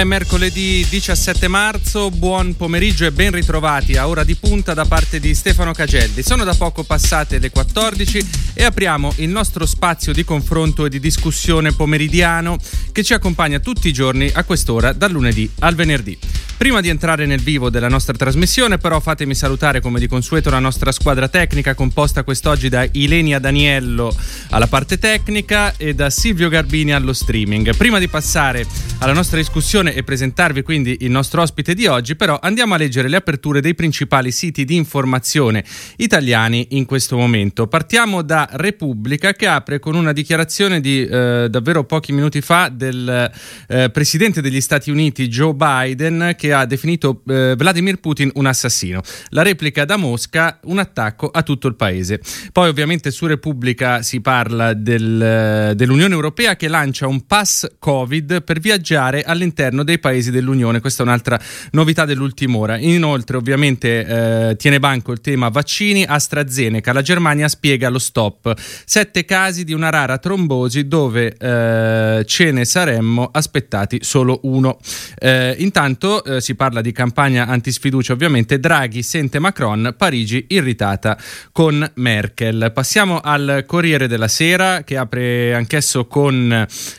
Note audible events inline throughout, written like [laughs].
È mercoledì 17 marzo, buon pomeriggio e ben ritrovati a Ora di Punta da parte di Stefano Cagelli. Sono da poco passate le 14 e apriamo il nostro spazio di confronto e di discussione pomeridiano che ci accompagna tutti i giorni a quest'ora dal lunedì al venerdì. Prima di entrare nel vivo della nostra trasmissione, però, fatemi salutare come di consueto la nostra squadra tecnica, composta quest'oggi da Ilenia Daniello alla parte tecnica e da Silvio Garbini allo streaming. Prima di passare alla nostra discussione e presentarvi quindi il nostro ospite di oggi, però andiamo a leggere le aperture dei principali siti di informazione italiani in questo momento. Partiamo da Repubblica che apre con una dichiarazione di eh, davvero pochi minuti fa del eh, presidente degli Stati Uniti Joe Biden che ha definito eh, Vladimir Putin un assassino. La replica da Mosca, un attacco a tutto il paese. Poi ovviamente su Repubblica si parla del, eh, dell'Unione Europea che lancia un pass Covid per viaggiare all'interno dei paesi dell'Unione. Questa è un'altra novità dell'ultima ora. Inoltre ovviamente eh, tiene banco il tema vaccini AstraZeneca. La Germania spiega lo stop. Sette casi di una rara trombosi dove eh, ce ne saremmo aspettati solo uno. Eh, intanto si parla di campagna antisfiducia ovviamente, Draghi sente Macron, Parigi irritata con Merkel. Passiamo al Corriere della Sera che apre anch'esso con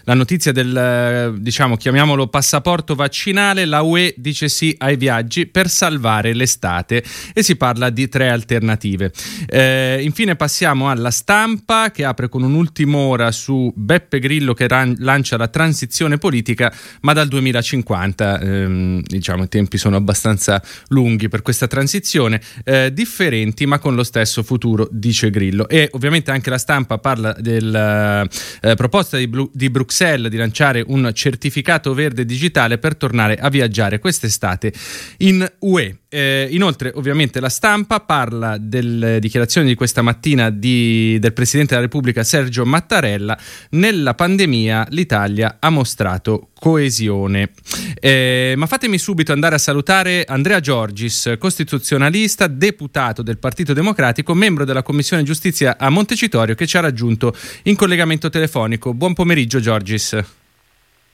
la notizia del, diciamo, chiamiamolo passaporto vaccinale, la UE dice sì ai viaggi per salvare l'estate e si parla di tre alternative. Eh, infine passiamo alla stampa che apre con un'ultima ora su Beppe Grillo che ran- lancia la transizione politica ma dal 2050. Ehm, diciamo, i tempi sono abbastanza lunghi per questa transizione, eh, differenti ma con lo stesso futuro, dice Grillo. E ovviamente anche la stampa parla della eh, proposta di, Bru- di Bruxelles di lanciare un certificato verde digitale per tornare a viaggiare quest'estate in UE. Eh, inoltre, ovviamente, la stampa parla delle dichiarazioni di questa mattina di, del Presidente della Repubblica Sergio Mattarella. Nella pandemia l'Italia ha mostrato coesione. Eh, ma fatemi subito andare a salutare Andrea Giorgis, costituzionalista, deputato del Partito Democratico, membro della Commissione Giustizia a Montecitorio, che ci ha raggiunto in collegamento telefonico. Buon pomeriggio, Giorgis.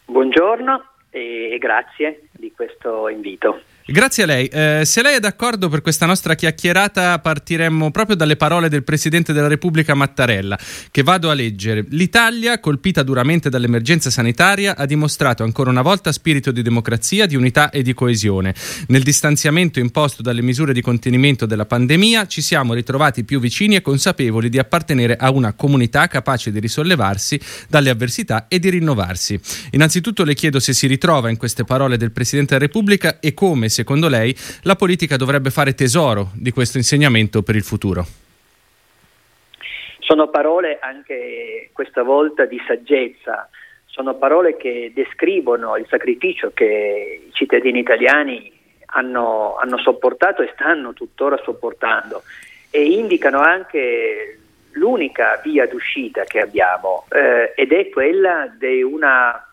Buongiorno e grazie di questo invito. Grazie a lei. Eh, se lei è d'accordo per questa nostra chiacchierata, partiremmo proprio dalle parole del Presidente della Repubblica Mattarella, che vado a leggere. L'Italia, colpita duramente dall'emergenza sanitaria, ha dimostrato ancora una volta spirito di democrazia, di unità e di coesione. Nel distanziamento imposto dalle misure di contenimento della pandemia, ci siamo ritrovati più vicini e consapevoli di appartenere a una comunità capace di risollevarsi dalle avversità e di rinnovarsi. Innanzitutto le chiedo se si ritrova in queste parole del Presidente della Repubblica e come secondo lei, la politica dovrebbe fare tesoro di questo insegnamento per il futuro? Sono parole anche questa volta di saggezza, sono parole che descrivono il sacrificio che i cittadini italiani hanno, hanno sopportato e stanno tuttora sopportando e indicano anche l'unica via d'uscita che abbiamo eh, ed è quella di una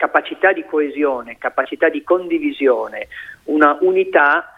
capacità di coesione, capacità di condivisione, una unità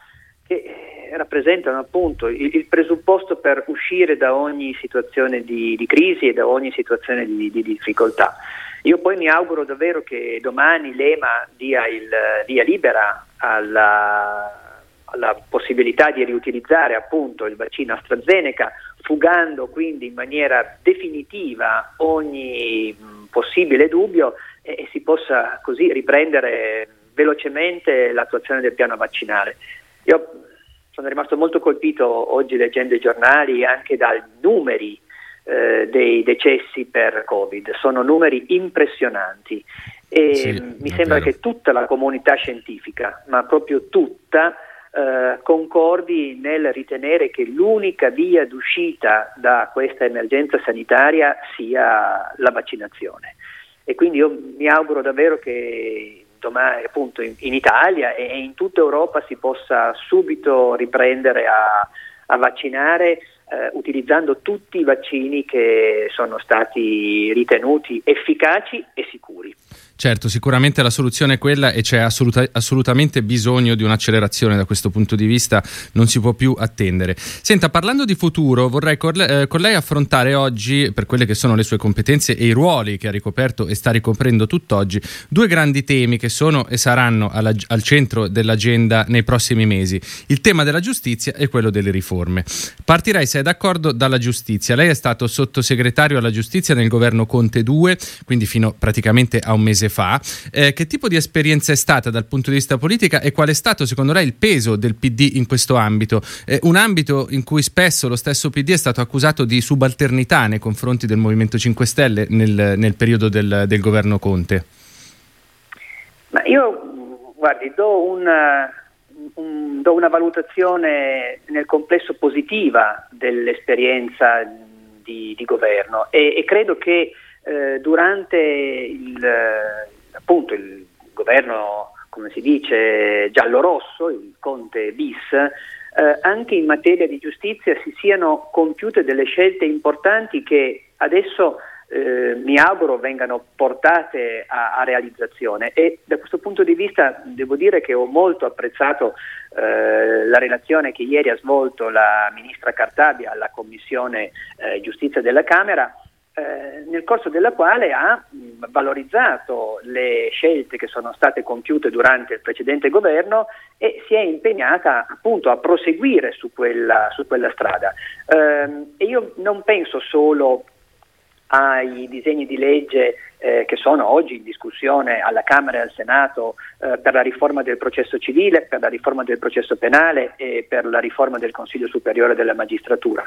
che rappresentano appunto il, il presupposto per uscire da ogni situazione di, di crisi e da ogni situazione di, di, difficoltà. Io poi mi auguro davvero che domani l'EMA dia il via libera alla, alla possibilità di riutilizzare appunto il vaccino AstraZeneca, fugando quindi in maniera definitiva ogni possibile dubbio e, e si possa così riprendere velocemente l'attuazione del piano vaccinale. Io sono rimasto molto colpito oggi leggendo i giornali anche dai numeri eh, dei decessi per Covid, sono numeri impressionanti e sì, mi sembra vero. che tutta la comunità scientifica, ma proprio tutta, eh, concordi nel ritenere che l'unica via d'uscita da questa emergenza sanitaria sia la vaccinazione e quindi io mi auguro davvero che domani appunto in, in Italia e in tutta Europa si possa subito riprendere a, a vaccinare eh, utilizzando tutti i vaccini che sono stati ritenuti efficaci e sicuri. Certo, sicuramente la soluzione è quella e c'è assoluta, assolutamente bisogno di un'accelerazione da questo punto di vista, non si può più attendere. Senta, parlando di futuro, vorrei con, eh, con lei affrontare oggi, per quelle che sono le sue competenze e i ruoli che ha ricoperto e sta ricoprendo tutt'oggi, due grandi temi che sono e saranno alla, al centro dell'agenda nei prossimi mesi, il tema della giustizia e quello delle riforme. Partirei, se è d'accordo, dalla giustizia. Lei è stato sottosegretario alla giustizia nel governo Conte 2, quindi fino praticamente a un mese fa. Eh, che tipo di esperienza è stata dal punto di vista politica e qual è stato secondo lei il peso del PD in questo ambito? Eh, un ambito in cui spesso lo stesso PD è stato accusato di subalternità nei confronti del Movimento 5 Stelle nel, nel periodo del, del, governo Conte. Ma io, guardi, do una, un, do una valutazione nel complesso positiva dell'esperienza di, di governo e, e, credo che eh, durante il, appunto il governo, come si dice, giallo-rosso, il Conte bis, eh, anche in materia di giustizia si siano compiute delle scelte importanti che adesso eh, mi auguro vengano portate a, a, realizzazione. E da questo punto di vista devo dire che ho molto apprezzato eh, la relazione che ieri ha svolto la ministra Cartabia alla Commissione eh, Giustizia della Camera eh, nel corso della quale ha valorizzato le scelte che sono state compiute durante il precedente governo e si è impegnata appunto a proseguire su quella, su quella strada. Eh, e io non penso solo ai disegni di legge eh, che sono oggi in discussione alla Camera e al Senato eh, per la riforma del processo civile, per la riforma del processo penale e per la riforma del Consiglio Superiore della Magistratura,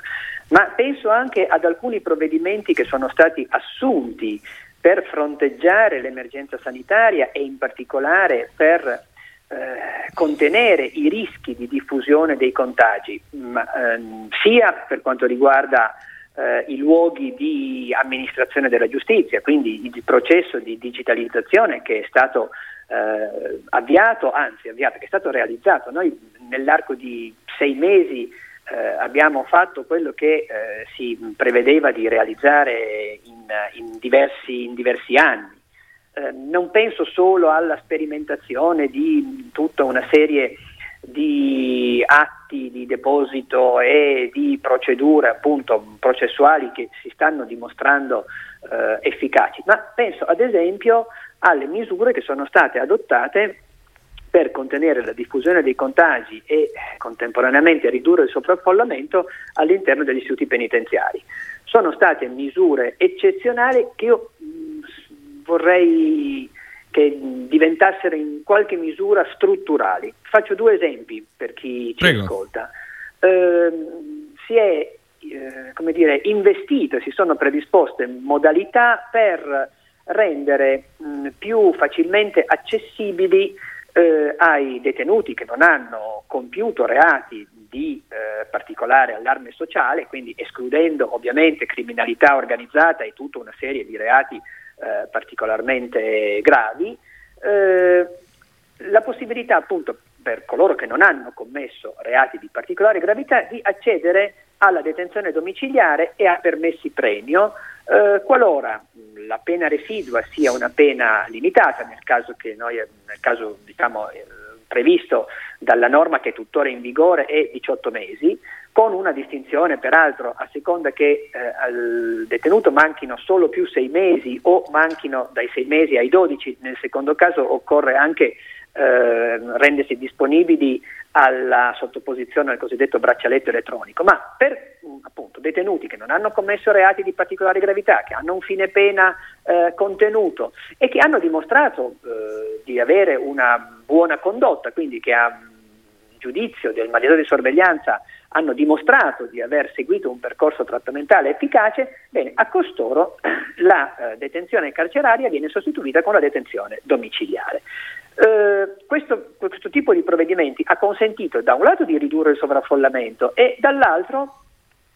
ma penso anche ad alcuni provvedimenti che sono stati assunti per fronteggiare l'emergenza sanitaria e in particolare per eh, contenere i rischi di diffusione dei contagi, ma, ehm, sia per quanto riguarda eh, i luoghi di amministrazione della giustizia, quindi il processo di digitalizzazione che è stato eh, avviato, anzi avviato, che è stato realizzato. Noi nell'arco di sei mesi eh, abbiamo fatto quello che eh, si prevedeva di realizzare in, in, diversi, in diversi, anni. Eh, non penso solo alla sperimentazione di tutta una serie di atti di deposito e di procedure appunto processuali che si stanno dimostrando eh, efficaci, ma penso ad esempio alle misure che sono state adottate per contenere la diffusione dei contagi e contemporaneamente ridurre il sovraffollamento all'interno degli istituti penitenziari. Sono state misure eccezionali che io mh, vorrei che diventassero in qualche misura strutturali. Faccio due esempi per chi ci Prego. ascolta. Eh, si è eh, come dire, investito, si sono predisposte modalità per rendere mh, più facilmente accessibili eh, ai detenuti che non hanno compiuto reati di eh, particolare allarme sociale, quindi escludendo ovviamente criminalità organizzata e tutta una serie di reati eh, particolarmente gravi, eh, la possibilità appunto per coloro che non hanno commesso reati di particolare gravità di accedere alla detenzione domiciliare e a permessi premio eh, qualora la pena residua sia una pena limitata, nel caso, che noi, nel caso diciamo, eh, previsto dalla norma che è tuttora in vigore è 18 mesi, con una distinzione peraltro a seconda che eh, al detenuto manchino solo più 6 mesi o manchino dai 6 mesi ai 12, nel secondo caso occorre anche eh, rendersi disponibili alla sottoposizione al cosiddetto braccialetto elettronico, ma per appunto, detenuti che non hanno commesso reati di particolare gravità, che hanno un fine pena eh, contenuto e che hanno dimostrato eh, di avere una buona condotta, quindi che a giudizio del mandato di sorveglianza hanno dimostrato di aver seguito un percorso trattamentale efficace, bene, a costoro [clears throat] la eh, detenzione carceraria viene sostituita con la detenzione domiciliare. Eh, questo, questo, tipo di provvedimenti ha consentito da un lato di ridurre il sovraffollamento e dall'altro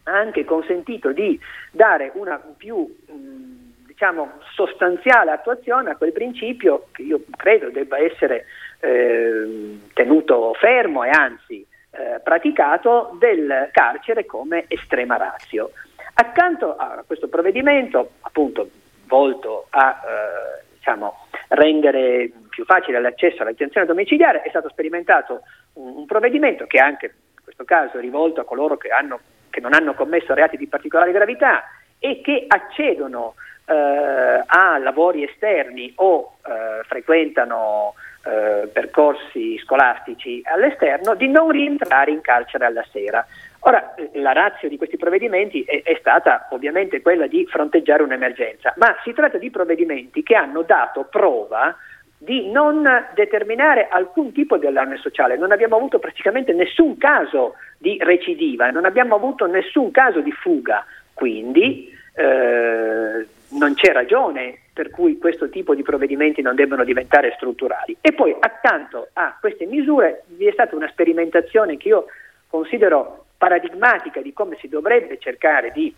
ha anche consentito di dare una più mh, diciamo, sostanziale attuazione a quel principio che io credo debba essere eh, tenuto fermo e anzi eh, praticato del carcere come estrema razio. Accanto a questo provvedimento, appunto volto a eh, diciamo, rendere più facile l'accesso alla detenzione domiciliare, è stato sperimentato un, un provvedimento che anche in questo caso è rivolto a coloro che, hanno, che non hanno commesso reati di particolare gravità e che accedono eh, a lavori esterni o eh, frequentano eh, percorsi scolastici all'esterno, di non rientrare in carcere alla sera. Ora, la razza di questi provvedimenti è, è, stata ovviamente quella di fronteggiare un'emergenza, ma si tratta di provvedimenti che hanno dato prova di non determinare alcun tipo di allarme sociale. Non abbiamo avuto praticamente nessun caso di recidiva, non abbiamo avuto nessun caso di fuga, quindi eh, non c'è ragione per cui questo tipo di provvedimenti non debbano diventare strutturali. E poi accanto a queste misure vi è stata una sperimentazione che io considero paradigmatica di come si dovrebbe cercare di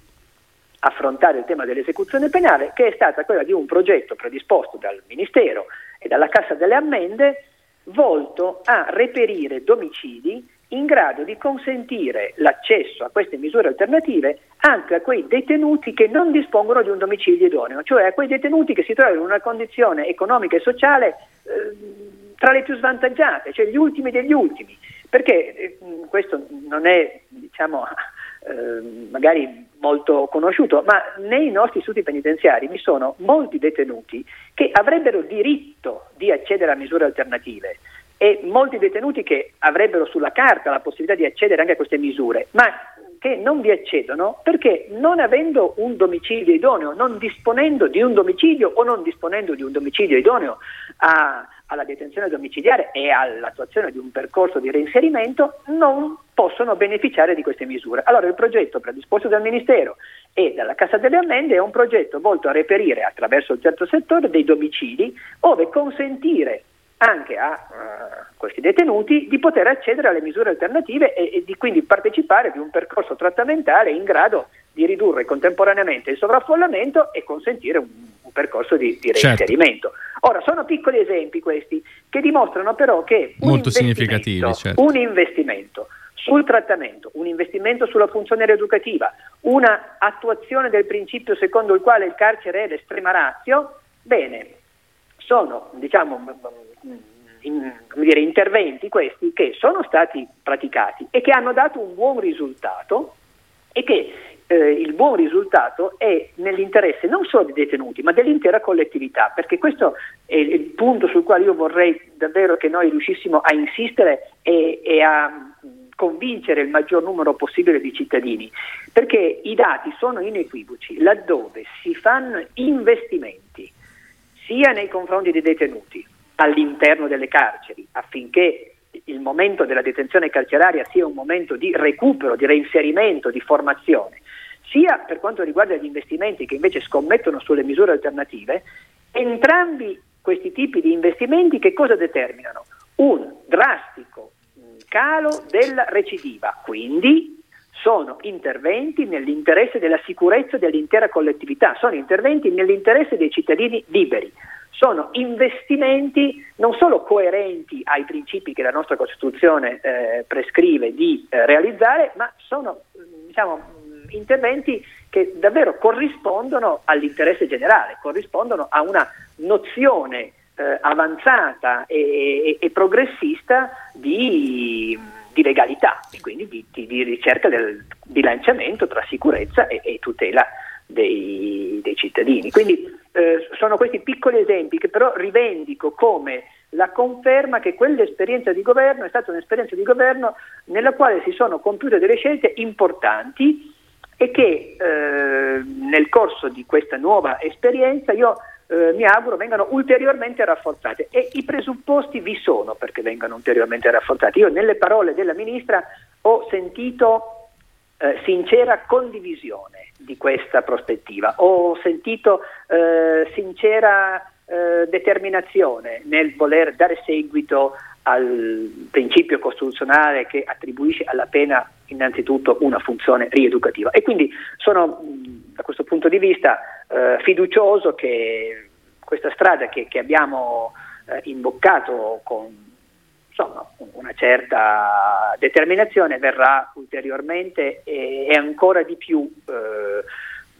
affrontare il tema dell'esecuzione penale, che è stata quella di un progetto predisposto dal Ministero e dalla Cassa delle Ammende volto a reperire domicili in grado di consentire l'accesso a queste misure alternative anche a quei detenuti che non dispongono di un domicilio idoneo, cioè a quei detenuti che si trovano in una condizione economica e sociale eh, tra le più svantaggiate, cioè gli ultimi degli ultimi, perché eh, questo non è diciamo, [laughs] eh, magari molto conosciuto, ma nei nostri istituti penitenziari vi sono molti detenuti che avrebbero diritto di accedere a misure alternative e molti detenuti che avrebbero sulla carta la possibilità di accedere anche a queste misure, ma che non vi accedono perché non avendo un domicilio idoneo, non disponendo di un domicilio o non disponendo di un domicilio idoneo a, alla detenzione domiciliare e all'attuazione di un percorso di reinserimento, non possono beneficiare di queste misure. Allora il progetto predisposto dal Ministero e dalla Cassa delle Ammende è un progetto volto a reperire attraverso il terzo settore dei domicili ove consentire anche a uh, questi detenuti di poter accedere alle misure alternative e, e, di quindi partecipare ad un percorso trattamentale in grado di ridurre contemporaneamente il sovraffollamento e consentire un, un percorso di, di certo. reinserimento. Certo. Ora, sono piccoli esempi questi che dimostrano però che un significativi, certo. un investimento sul trattamento, un investimento sulla funzione rieducativa, una attuazione del principio secondo il quale il carcere è l'estrema razio, bene, sono diciamo, in, dire, interventi questi che sono stati praticati e che hanno dato un buon risultato e che eh, il buon risultato è nell'interesse non solo dei detenuti ma dell'intera collettività perché questo è il punto sul quale io vorrei davvero che noi riuscissimo a insistere e, e a convincere il maggior numero possibile di cittadini, perché i dati sono inequivoci. Laddove si fanno investimenti sia nei confronti dei detenuti all'interno delle carceri affinché il momento della detenzione carceraria sia un momento di recupero, di reinserimento, di formazione, sia per quanto riguarda gli investimenti che invece scommettono sulle misure alternative, entrambi questi tipi di investimenti che cosa determinano? Un drastico calo della recidiva, quindi sono interventi nell'interesse della sicurezza dell'intera collettività, sono interventi nell'interesse dei cittadini liberi, sono investimenti non solo coerenti ai principi che la nostra Costituzione eh, prescrive di eh, realizzare, ma sono diciamo, interventi che davvero corrispondono all'interesse generale, corrispondono a una nozione eh, avanzata e, e, e progressista di di legalità e quindi di, di, di, ricerca del bilanciamento tra sicurezza e, e tutela dei, dei, cittadini. Quindi eh, sono questi piccoli esempi che però rivendico come la conferma che quell'esperienza di governo è stata un'esperienza di governo nella quale si sono compiute delle scelte importanti e che eh, nel corso di questa nuova esperienza io eh, mi auguro vengano ulteriormente rafforzate e i presupposti vi sono perché vengano ulteriormente rafforzati. Io nelle parole della Ministra ho sentito eh, sincera condivisione di questa prospettiva, ho sentito eh, sincera eh, determinazione nel voler dare seguito al principio costituzionale che attribuisce alla pena innanzitutto una funzione rieducativa. E quindi sono da questo punto di vista eh, fiducioso che questa strada che, che abbiamo eh, imboccato con insomma, una certa determinazione verrà ulteriormente e, e ancora di più eh,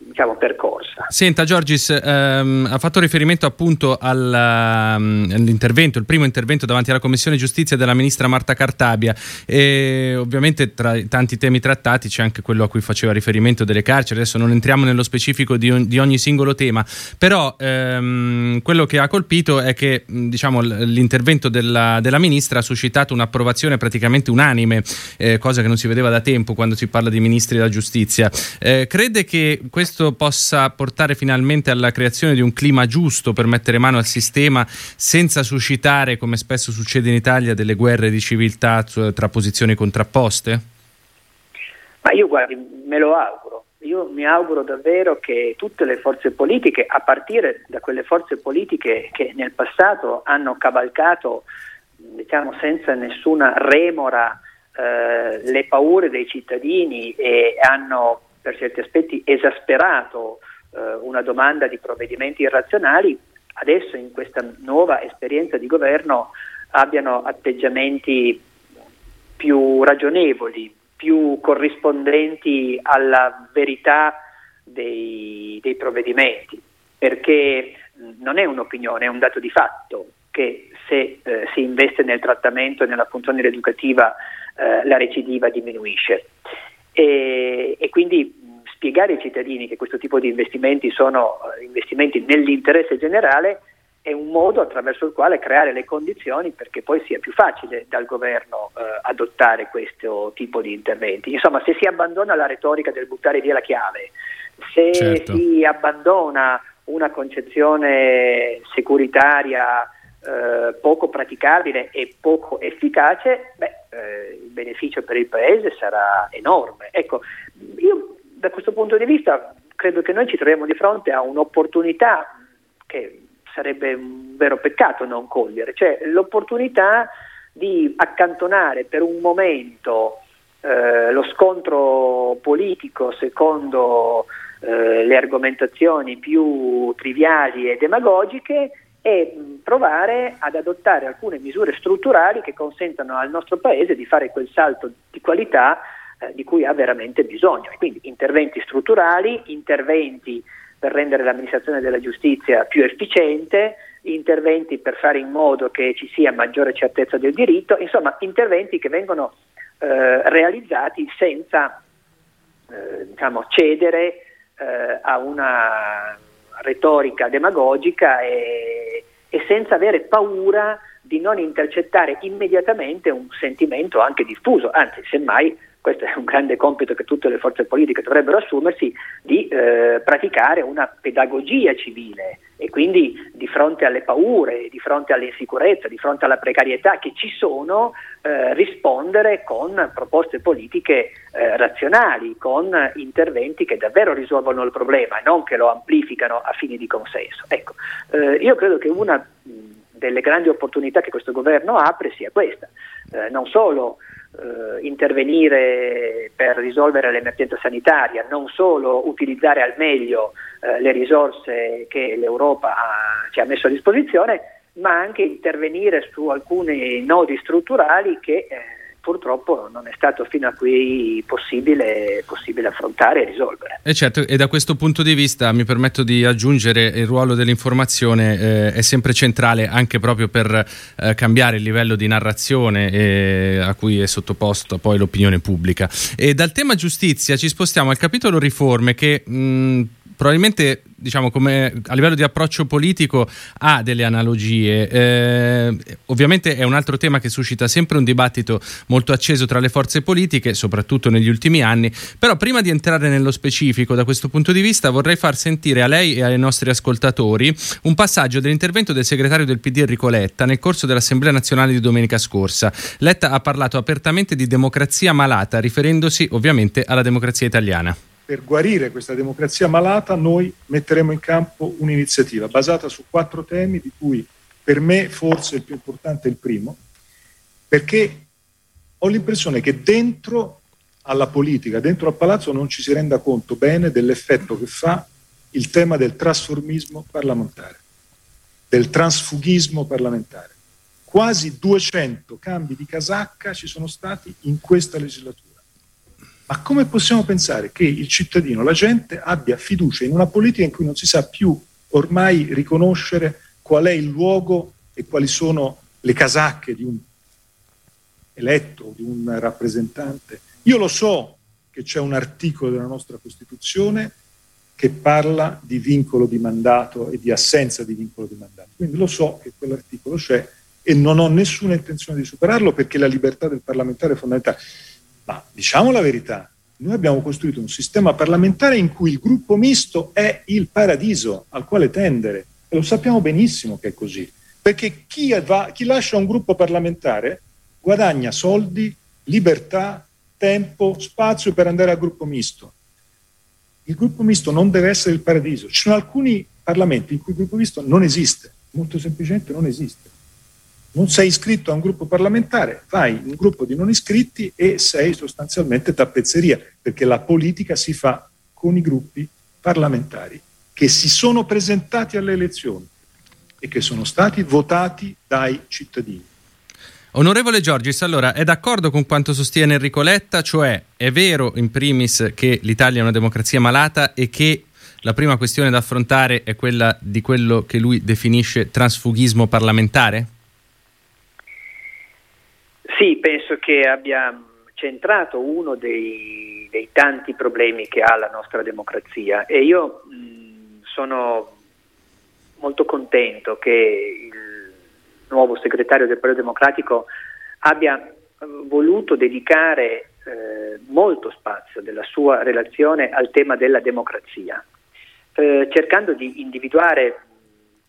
diciamo, percorsa. Senta Giorgis, ehm, ha fatto riferimento appunto alla, um, all'intervento, il primo intervento davanti alla Commissione Giustizia della Ministra Marta Cartabia e ovviamente tra i tanti temi trattati c'è anche quello a cui faceva riferimento delle carceri, adesso non entriamo nello specifico di, di ogni singolo tema, però ehm, quello che ha colpito è che diciamo, l'intervento della, della, Ministra ha suscitato un'approvazione praticamente unanime, eh, cosa che non si vedeva da tempo quando si parla di Ministri della Giustizia. Eh, crede che questo questo possa portare finalmente alla creazione di un clima giusto per mettere mano al sistema senza suscitare, come spesso succede in Italia, delle guerre di civiltà tra posizioni contrapposte? Ma io guardi, me lo auguro. Io mi auguro davvero che tutte le forze politiche, a partire da quelle forze politiche che nel passato hanno cavalcato, diciamo senza nessuna remora, eh, le paure dei cittadini e hanno per certi aspetti esasperato eh, una domanda di provvedimenti irrazionali, adesso in questa nuova esperienza di governo abbiano atteggiamenti più ragionevoli, più corrispondenti alla verità dei, dei provvedimenti, perché non è un'opinione, è un dato di fatto che se eh, si investe nel trattamento e nella funzione rieducativa eh, la recidiva diminuisce e, e quindi spiegare ai cittadini che questo tipo di investimenti sono eh, investimenti nell'interesse generale è un modo attraverso il quale creare le condizioni perché poi sia più facile dal governo eh, adottare questo tipo di interventi. Insomma, se si abbandona la retorica del buttare via la chiave, se certo. si abbandona una concezione securitaria eh, poco praticabile e poco efficace, beh, eh, il beneficio per il Paese sarà enorme. Ecco, io da questo punto di vista credo che noi ci troviamo di fronte a un'opportunità che sarebbe un vero peccato non cogliere, cioè l'opportunità di accantonare per un momento eh, lo scontro politico secondo eh, le argomentazioni più triviali e demagogiche e provare ad adottare alcune misure strutturali che consentano al nostro Paese di fare quel salto di qualità eh, di cui ha veramente bisogno. E quindi interventi strutturali, interventi per rendere l'amministrazione della giustizia più efficiente, interventi per fare in modo che ci sia maggiore certezza del diritto, insomma interventi che vengono eh, realizzati senza eh, diciamo, cedere eh, a una retorica demagogica e, e senza avere paura di non intercettare immediatamente un sentimento anche diffuso, anzi semmai questo è un grande compito che tutte le forze politiche dovrebbero assumersi, di eh, praticare una pedagogia civile e quindi di fronte alle paure, di fronte all'insicurezza, di fronte alla precarietà che ci sono, eh, rispondere con proposte politiche eh, razionali, con interventi che davvero risolvono il problema e non che lo amplificano a fini di consenso. Ecco, eh, io credo che una delle grandi opportunità che questo governo apre sia questa, eh, non solo eh, intervenire per risolvere l'emergenza sanitaria, non solo utilizzare al meglio eh, le risorse che l'Europa ha, ci ha messo a disposizione, ma anche intervenire su alcuni nodi strutturali che eh, purtroppo non è stato fino a qui possibile, possibile, affrontare e risolvere. E certo, e da questo punto di vista mi permetto di aggiungere il ruolo dell'informazione eh, è sempre centrale anche proprio per eh, cambiare il livello di narrazione eh, a cui è sottoposto poi l'opinione pubblica. E dal tema giustizia ci spostiamo al capitolo riforme che mh, probabilmente diciamo come a livello di approccio politico ha delle analogie. Eh, ovviamente è un altro tema che suscita sempre un dibattito molto acceso tra le forze politiche, soprattutto negli ultimi anni. Però prima di entrare nello specifico da questo punto di vista vorrei far sentire a lei e ai nostri ascoltatori un passaggio dell'intervento del segretario del PD Enrico Letta nel corso dell'Assemblea nazionale di domenica scorsa. Letta ha parlato apertamente di democrazia malata, riferendosi ovviamente alla democrazia italiana per guarire questa democrazia malata noi metteremo in campo un'iniziativa basata su quattro temi, di cui per me forse il più importante è il primo, perché ho l'impressione che dentro alla politica, dentro al palazzo non ci si renda conto bene dell'effetto che fa il tema del trasformismo parlamentare, del transfughismo parlamentare. Quasi 200 cambi di casacca ci sono stati in questa legislatura Ma come possiamo pensare che il cittadino, la gente, abbia fiducia in una politica in cui non si sa più ormai riconoscere qual è il luogo e quali sono le casacche di un eletto, di un rappresentante? Io lo so che c'è un articolo della nostra Costituzione che parla di vincolo di mandato e di assenza di vincolo di mandato. Quindi lo so che quell'articolo c'è e non ho nessuna intenzione di superarlo perché la libertà del parlamentare è fondamentale. Ma diciamo la verità, noi abbiamo costruito un sistema parlamentare in cui il gruppo misto è il paradiso al quale tendere e lo sappiamo benissimo che è così, perché chi, va, chi lascia un gruppo parlamentare guadagna soldi, libertà, tempo, spazio per andare al gruppo misto. Il gruppo misto non deve essere il paradiso. Ci sono alcuni parlamenti in cui il gruppo misto non esiste, molto semplicemente non esiste. Non sei iscritto a un gruppo parlamentare, vai in un gruppo di non iscritti e sei sostanzialmente tappezzeria, perché la politica si fa con i gruppi parlamentari che si sono presentati alle elezioni e che sono stati votati dai cittadini. Onorevole Giorgis, allora è d'accordo con quanto sostiene Enrico Letta, cioè è vero in primis che l'Italia è una democrazia malata e che la prima questione da affrontare è quella di quello che lui definisce trasfughismo parlamentare? Sì, penso che abbia centrato uno dei, dei tanti problemi che ha la nostra democrazia. E io mh, sono molto contento che il nuovo segretario del Partito Democratico abbia eh, voluto dedicare eh, molto spazio della sua relazione al tema della democrazia, eh, cercando di individuare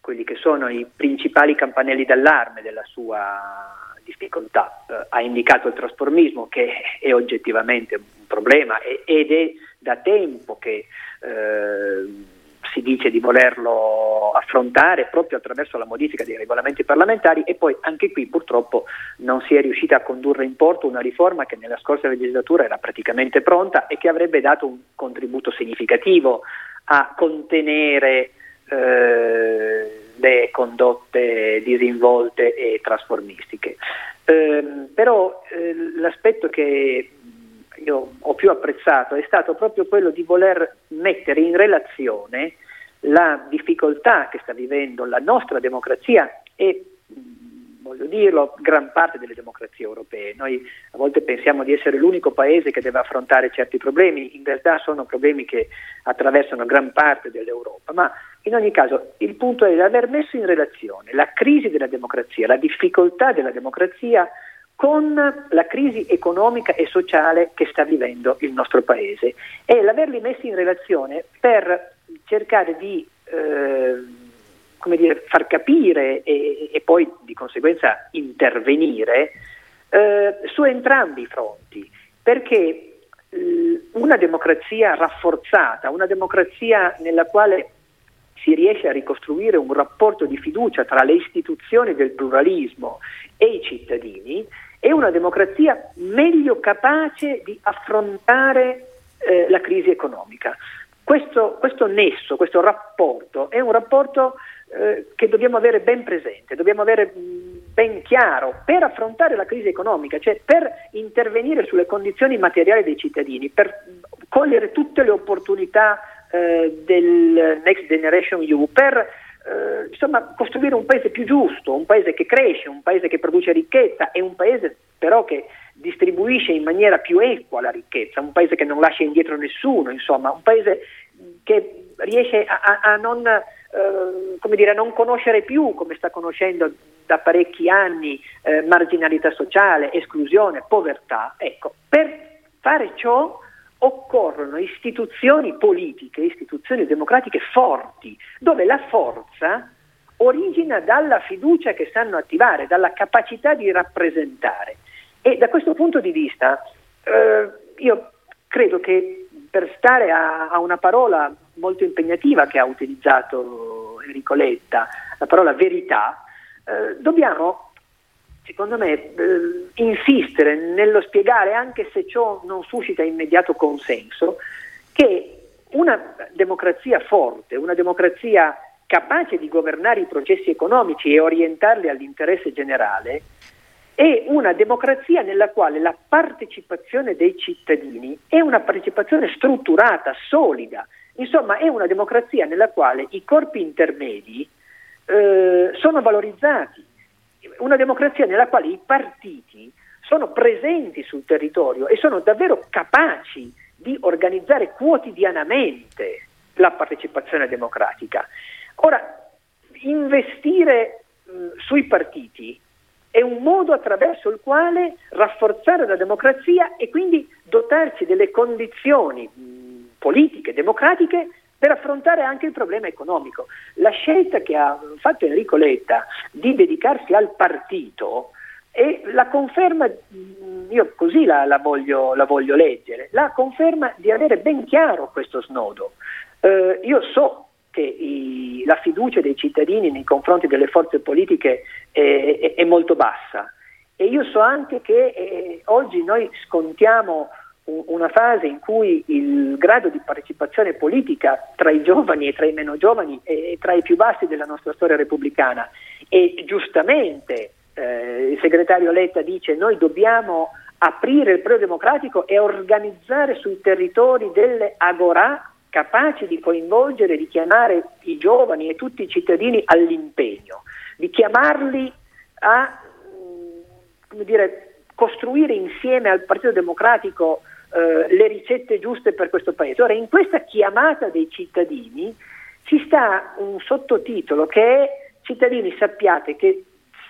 quelli che sono i principali campanelli d'allarme della sua difficoltà. Eh, ha indicato il trasformismo che è oggettivamente un problema ed è da tempo che eh, si dice di volerlo affrontare proprio attraverso la modifica dei regolamenti parlamentari e poi anche qui purtroppo non si è riuscita a condurre in porto una riforma che nella scorsa legislatura era praticamente pronta e che avrebbe dato un contributo significativo a contenere eh, le condotte disinvolte e trasformistiche. Eh, però eh, l'aspetto che io ho più apprezzato è stato proprio quello di voler mettere in relazione la difficoltà che sta vivendo la nostra democrazia e voglio dirlo, gran parte delle democrazie europee. Noi a volte pensiamo di essere l'unico paese che deve affrontare certi problemi, in realtà sono problemi che attraversano gran parte dell'Europa, ma in ogni caso il punto è aver messo in relazione la crisi della democrazia, la difficoltà della democrazia con la crisi economica e sociale che sta vivendo il nostro paese e l'averli messi in relazione per cercare di eh, come dire, far capire e, e, poi di conseguenza intervenire eh, su entrambi i fronti, perché eh, una democrazia rafforzata, una democrazia nella quale si riesce a ricostruire un rapporto di fiducia tra le istituzioni del pluralismo e i cittadini, è una democrazia meglio capace di affrontare eh, la crisi economica. Questo, questo, nesso, questo rapporto è un rapporto eh, che dobbiamo avere ben presente, dobbiamo avere ben chiaro per affrontare la crisi economica, cioè per intervenire sulle condizioni materiali dei cittadini, per cogliere tutte le opportunità eh, del Next Generation EU, per eh, insomma, costruire un paese più giusto, un paese che cresce, un paese che produce ricchezza e un paese però che distribuisce in maniera più equa la ricchezza, un paese che non lascia indietro nessuno, insomma, un paese che riesce a, a, a, non, eh, dire, a non, conoscere più, come sta conoscendo da parecchi anni, eh, marginalità sociale, esclusione, povertà. Ecco, per fare ciò occorrono istituzioni politiche, istituzioni democratiche forti, dove la forza origina dalla fiducia che sanno attivare, dalla capacità di rappresentare. E da questo punto di vista eh, io credo che per stare a, a, una parola molto impegnativa che ha utilizzato Enrico Letta, la parola verità, eh, dobbiamo secondo me, eh, insistere nello spiegare, anche se ciò non suscita immediato consenso, che una democrazia forte, una democrazia capace di governare i processi economici e orientarli all'interesse generale, è una democrazia nella quale la partecipazione dei cittadini è una partecipazione strutturata, solida, insomma è una democrazia nella quale i corpi intermedi eh, sono valorizzati, una democrazia nella quale i partiti sono presenti sul territorio e sono davvero capaci di organizzare quotidianamente la partecipazione democratica. Ora, investire mh, sui partiti è un modo attraverso il quale rafforzare la democrazia e quindi dotarci delle condizioni mh, politiche, democratiche per affrontare anche il problema economico. La scelta che ha fatto Enrico Letta di dedicarsi al partito è la conferma, io così la, la, voglio, la voglio, leggere, la conferma di avere ben chiaro questo snodo. Eh, io so che i, la fiducia dei cittadini nei confronti delle forze politiche è, è, è molto bassa e io so anche che eh, oggi noi scontiamo una fase in cui il grado di partecipazione politica tra i giovani e tra i meno giovani è tra i più bassi della nostra storia repubblicana. E giustamente eh, il segretario Letta dice noi dobbiamo aprire il periodo democratico e organizzare sui territori delle agorà capaci di coinvolgere, di chiamare i giovani e tutti i cittadini all'impegno, di chiamarli a dire, costruire insieme al Partito Democratico eh, le ricette giuste per questo Paese. Ora, in questa chiamata dei cittadini ci sta un sottotitolo che è cittadini sappiate che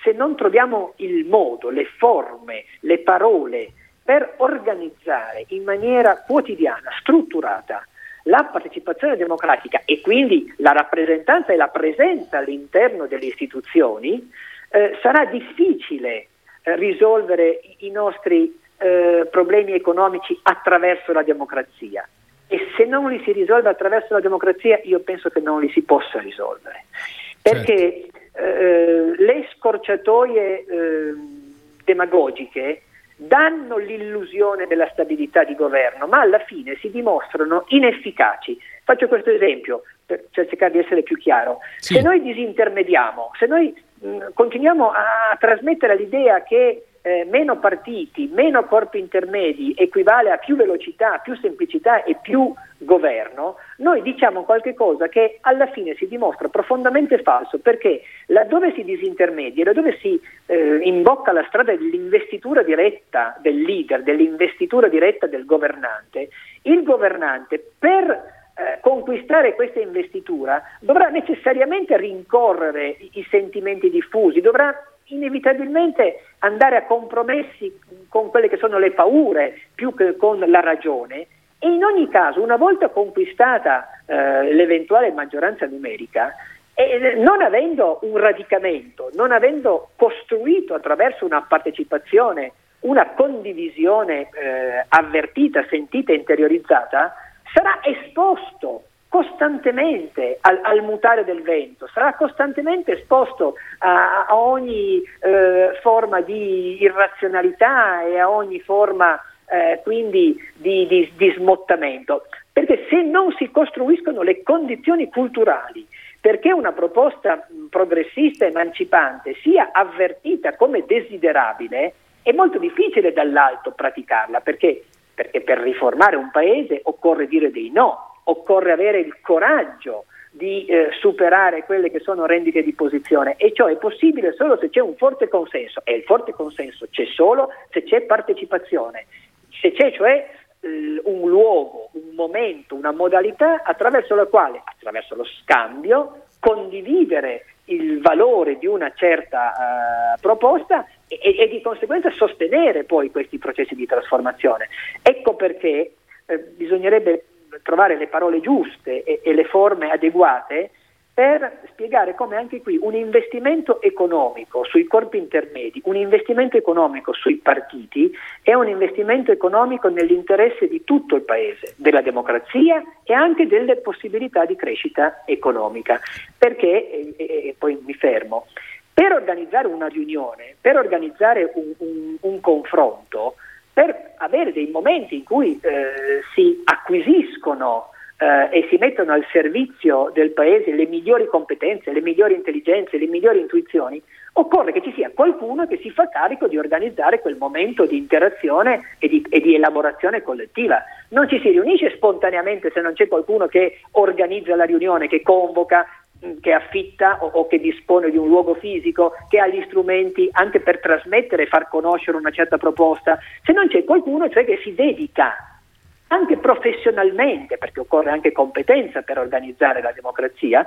se non troviamo il modo, le forme, le parole per organizzare in maniera quotidiana, strutturata, la partecipazione democratica e quindi la rappresentanza e la presenza all'interno delle istituzioni, eh, sarà difficile eh, risolvere i nostri eh, problemi economici attraverso la democrazia e se non li si risolve attraverso la democrazia io penso che non li si possa risolvere perché certo. eh, le scorciatoie eh, demagogiche danno l'illusione della stabilità di governo ma alla fine si dimostrano inefficaci faccio questo esempio per cercare di essere più chiaro sì. se noi disintermediamo se noi mh, continuiamo a trasmettere l'idea che eh, meno partiti, meno corpi intermedi equivale a più velocità, più semplicità e più governo, noi diciamo qualche cosa che alla fine si dimostra profondamente falso perché laddove si disintermedia, laddove si eh, imbocca la strada dell'investitura diretta del leader, dell'investitura diretta del governante, il governante per eh, conquistare questa investitura dovrà necessariamente rincorrere i, i sentimenti diffusi, dovrà inevitabilmente andare a compromessi con quelle che sono le paure più che con la ragione. E in ogni caso una volta conquistata eh, l'eventuale maggioranza numerica e non avendo un radicamento, non avendo costruito attraverso una partecipazione una condivisione eh, avvertita, sentita interiorizzata, sarà esposto costantemente al, al, mutare del vento, sarà costantemente esposto a, a ogni eh, forma di irrazionalità e a ogni forma eh, quindi di, di, di smottamento, perché se non si costruiscono le condizioni culturali perché una proposta progressista emancipante sia avvertita come desiderabile, è molto difficile dall'alto praticarla, perché, perché per riformare un paese occorre dire dei no, occorre avere il coraggio di eh, superare quelle che sono rendite di posizione. E ciò è possibile solo se c'è un forte consenso. E il forte consenso c'è solo se c'è partecipazione, se c'è cioè eh, un luogo, un momento, una modalità attraverso la quale, attraverso lo scambio, condividere il valore di una certa uh, proposta e, e, di conseguenza sostenere poi questi processi di trasformazione. Ecco perché eh, bisognerebbe trovare le parole giuste e, e le forme adeguate per spiegare come anche qui un investimento economico sui corpi intermedi, un investimento economico sui partiti è un investimento economico nell'interesse di tutto il Paese, della democrazia e anche delle possibilità di crescita economica. Perché, e, e poi mi fermo, per organizzare una riunione, per organizzare un, un, un confronto, per avere dei momenti in cui eh, si acquisiscono eh, e si mettono al servizio del paese le migliori competenze, le migliori intelligenze, le migliori intuizioni, occorre che ci sia qualcuno che si fa carico di organizzare quel momento di interazione e di, e di, elaborazione collettiva. Non ci si riunisce spontaneamente se non c'è qualcuno che organizza la riunione, che convoca, che affitta o, o che dispone di un luogo fisico, che ha gli strumenti anche per trasmettere e far conoscere una certa proposta. Se non c'è qualcuno cioè, che si dedica anche professionalmente, perché occorre anche competenza per organizzare la democrazia,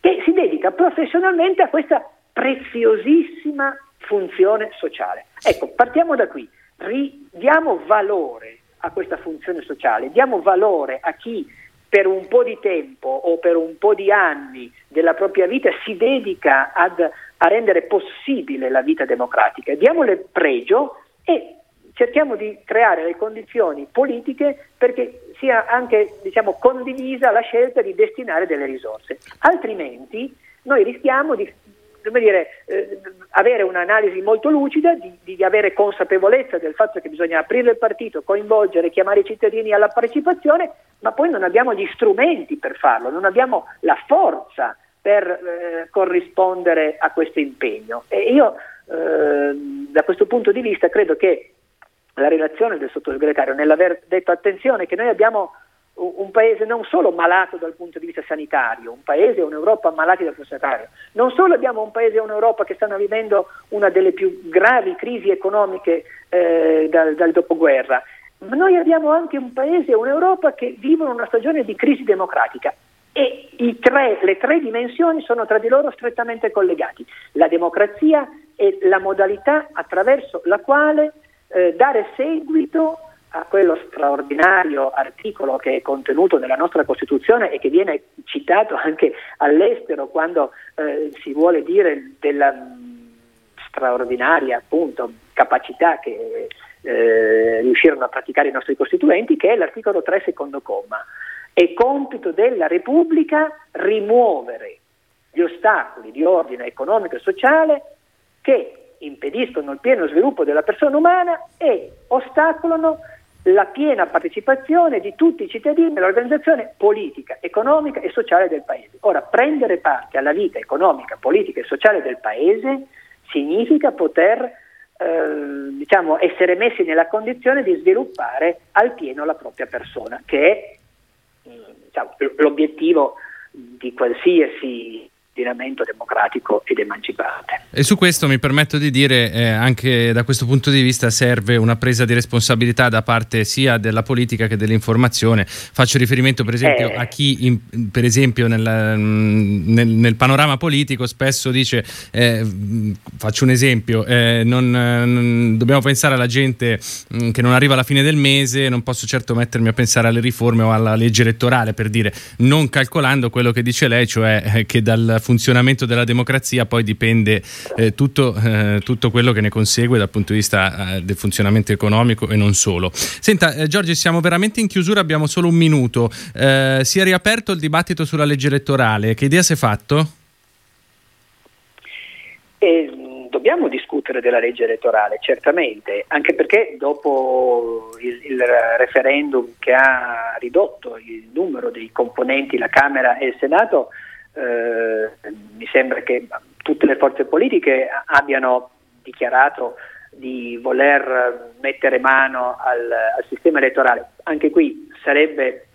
che si dedica professionalmente a questa preziosissima funzione sociale. Ecco, partiamo da qui, Ri- diamo valore a questa funzione sociale, diamo valore a chi per un po' di tempo o per un po' di anni della propria vita si dedica ad, a rendere possibile la vita democratica, diamole pregio e cerchiamo di creare le condizioni politiche perché sia anche diciamo, condivisa la scelta di destinare delle risorse. Altrimenti noi rischiamo di dire, eh, avere un'analisi molto lucida, di, di, avere consapevolezza del fatto che bisogna aprire il partito, coinvolgere, chiamare i cittadini alla partecipazione, ma poi non abbiamo gli strumenti per farlo, non abbiamo la forza per eh, corrispondere a questo impegno. E io eh, da questo punto di vista credo che la relazione del sottosegretario nell'aver detto attenzione che noi abbiamo un paese non solo malato dal punto di vista sanitario, un paese e un'Europa malati dal punto di vista sanitario, non solo abbiamo un paese e un'Europa che stanno vivendo una delle più gravi crisi economiche eh, dal, dal dopoguerra, ma noi abbiamo anche un paese e un'Europa che vivono una stagione di crisi democratica e tre, le tre dimensioni sono tra di loro strettamente collegate. La democrazia è la modalità attraverso la quale eh, dare seguito a quello straordinario articolo che è contenuto nella nostra Costituzione e che viene citato anche all'estero quando eh, si vuole dire della mh, straordinaria appunto, capacità che eh, riuscirono a praticare i nostri costituenti, che è l'articolo 3 secondo comma. È compito della Repubblica rimuovere gli ostacoli di ordine economico e sociale che impediscono il pieno sviluppo della persona umana e ostacolano la piena partecipazione di tutti i cittadini nell'organizzazione politica, economica e sociale del Paese. Ora, prendere parte alla vita economica, politica e sociale del Paese significa poter eh, diciamo, essere messi nella condizione di sviluppare al pieno la propria persona, che è diciamo, l'obiettivo di qualsiasi ordinamento democratico ed emancipante. E su questo mi permetto di dire, eh, anche da questo punto di vista serve una presa di responsabilità da parte sia della politica che dell'informazione. Faccio riferimento per esempio eh. a chi, in, per esempio nel, nel, nel, panorama politico spesso dice, eh, faccio un esempio, eh, non, non, dobbiamo pensare alla gente mh, che non arriva alla fine del mese, non posso certo mettermi a pensare alle riforme o alla legge elettorale per dire, non calcolando quello che dice lei, cioè eh, che dal funzionamento della democrazia poi dipende eh, tutto, eh, tutto, quello che ne consegue dal punto di vista eh, del funzionamento economico e non solo. Senta, eh, Giorgi, siamo veramente in chiusura, abbiamo solo un minuto. Eh, si è riaperto il dibattito sulla legge elettorale. Che idea si è fatto? Eh, dobbiamo discutere della legge elettorale, certamente, anche perché dopo il, il, referendum che ha ridotto il numero dei componenti la Camera e il Senato, eh, mi sembra che tutte le forze politiche abbiano dichiarato di voler mettere mano al, al sistema elettorale. Anche qui sarebbe,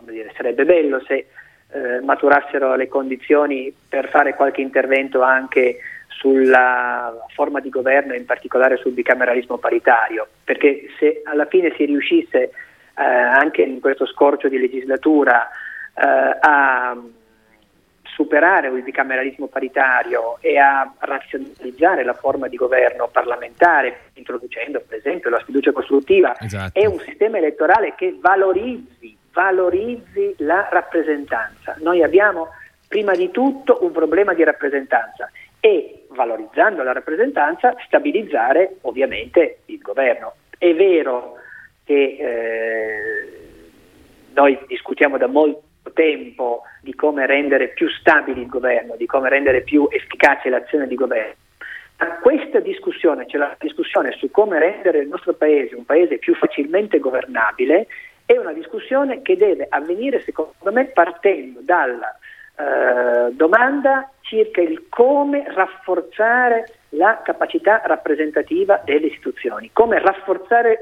dire, sarebbe bello se eh, maturassero le condizioni per fare qualche intervento anche sulla forma di governo e in particolare sul bicameralismo paritario, perché se alla fine si riuscisse eh, anche in questo scorcio di legislatura eh, a superare il bicameralismo paritario e a razionalizzare la forma di governo parlamentare, introducendo per esempio la sfiducia costruttiva, esatto. è un sistema elettorale che valorizzi, valorizzi la rappresentanza. Noi abbiamo prima di tutto un problema di rappresentanza e valorizzando la rappresentanza stabilizzare ovviamente il governo. È vero che eh, noi discutiamo da molto tempo di come rendere più stabile il governo, di come rendere più efficace l'azione di governo. Da questa discussione, cioè la discussione su come rendere il nostro paese un paese più facilmente governabile, È una discussione che deve avvenire, secondo me, partendo dalla eh, domanda circa il come rafforzare la capacità rappresentativa delle istituzioni, come rafforzare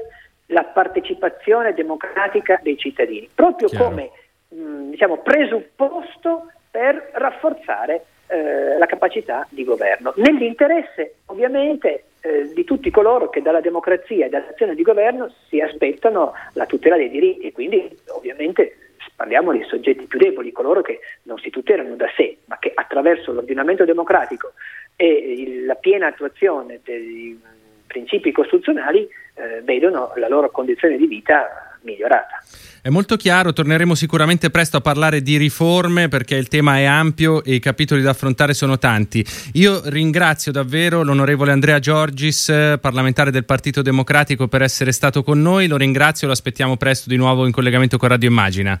la partecipazione democratica dei cittadini, proprio Chiaro. come mh, diciamo, presupposto per rafforzare eh, la capacità di governo, nell'interesse ovviamente eh, di tutti coloro che dalla democrazia e dall'azione di governo si aspettano la tutela dei diritti, quindi ovviamente parliamo di soggetti più deboli, coloro che non si tutelano da sé, ma che attraverso l'ordinamento democratico e la piena attuazione dei principi costituzionali eh, vedono la loro condizione di vita migliorata. È molto chiaro, torneremo sicuramente presto a parlare di riforme perché il tema è ampio e i capitoli da affrontare sono tanti. Io ringrazio davvero l'onorevole Andrea Giorgis, parlamentare del Partito Democratico, per essere stato con noi. Lo ringrazio, lo aspettiamo presto di nuovo in collegamento con Radio Immagina.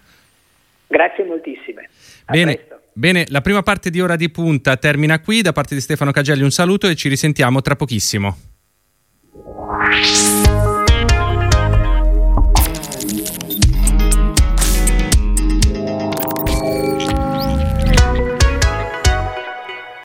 Grazie moltissime. bene, bene, la prima parte di Ora di Punta termina qui. Da parte di Stefano Cagelli un saluto e ci risentiamo tra pochissimo.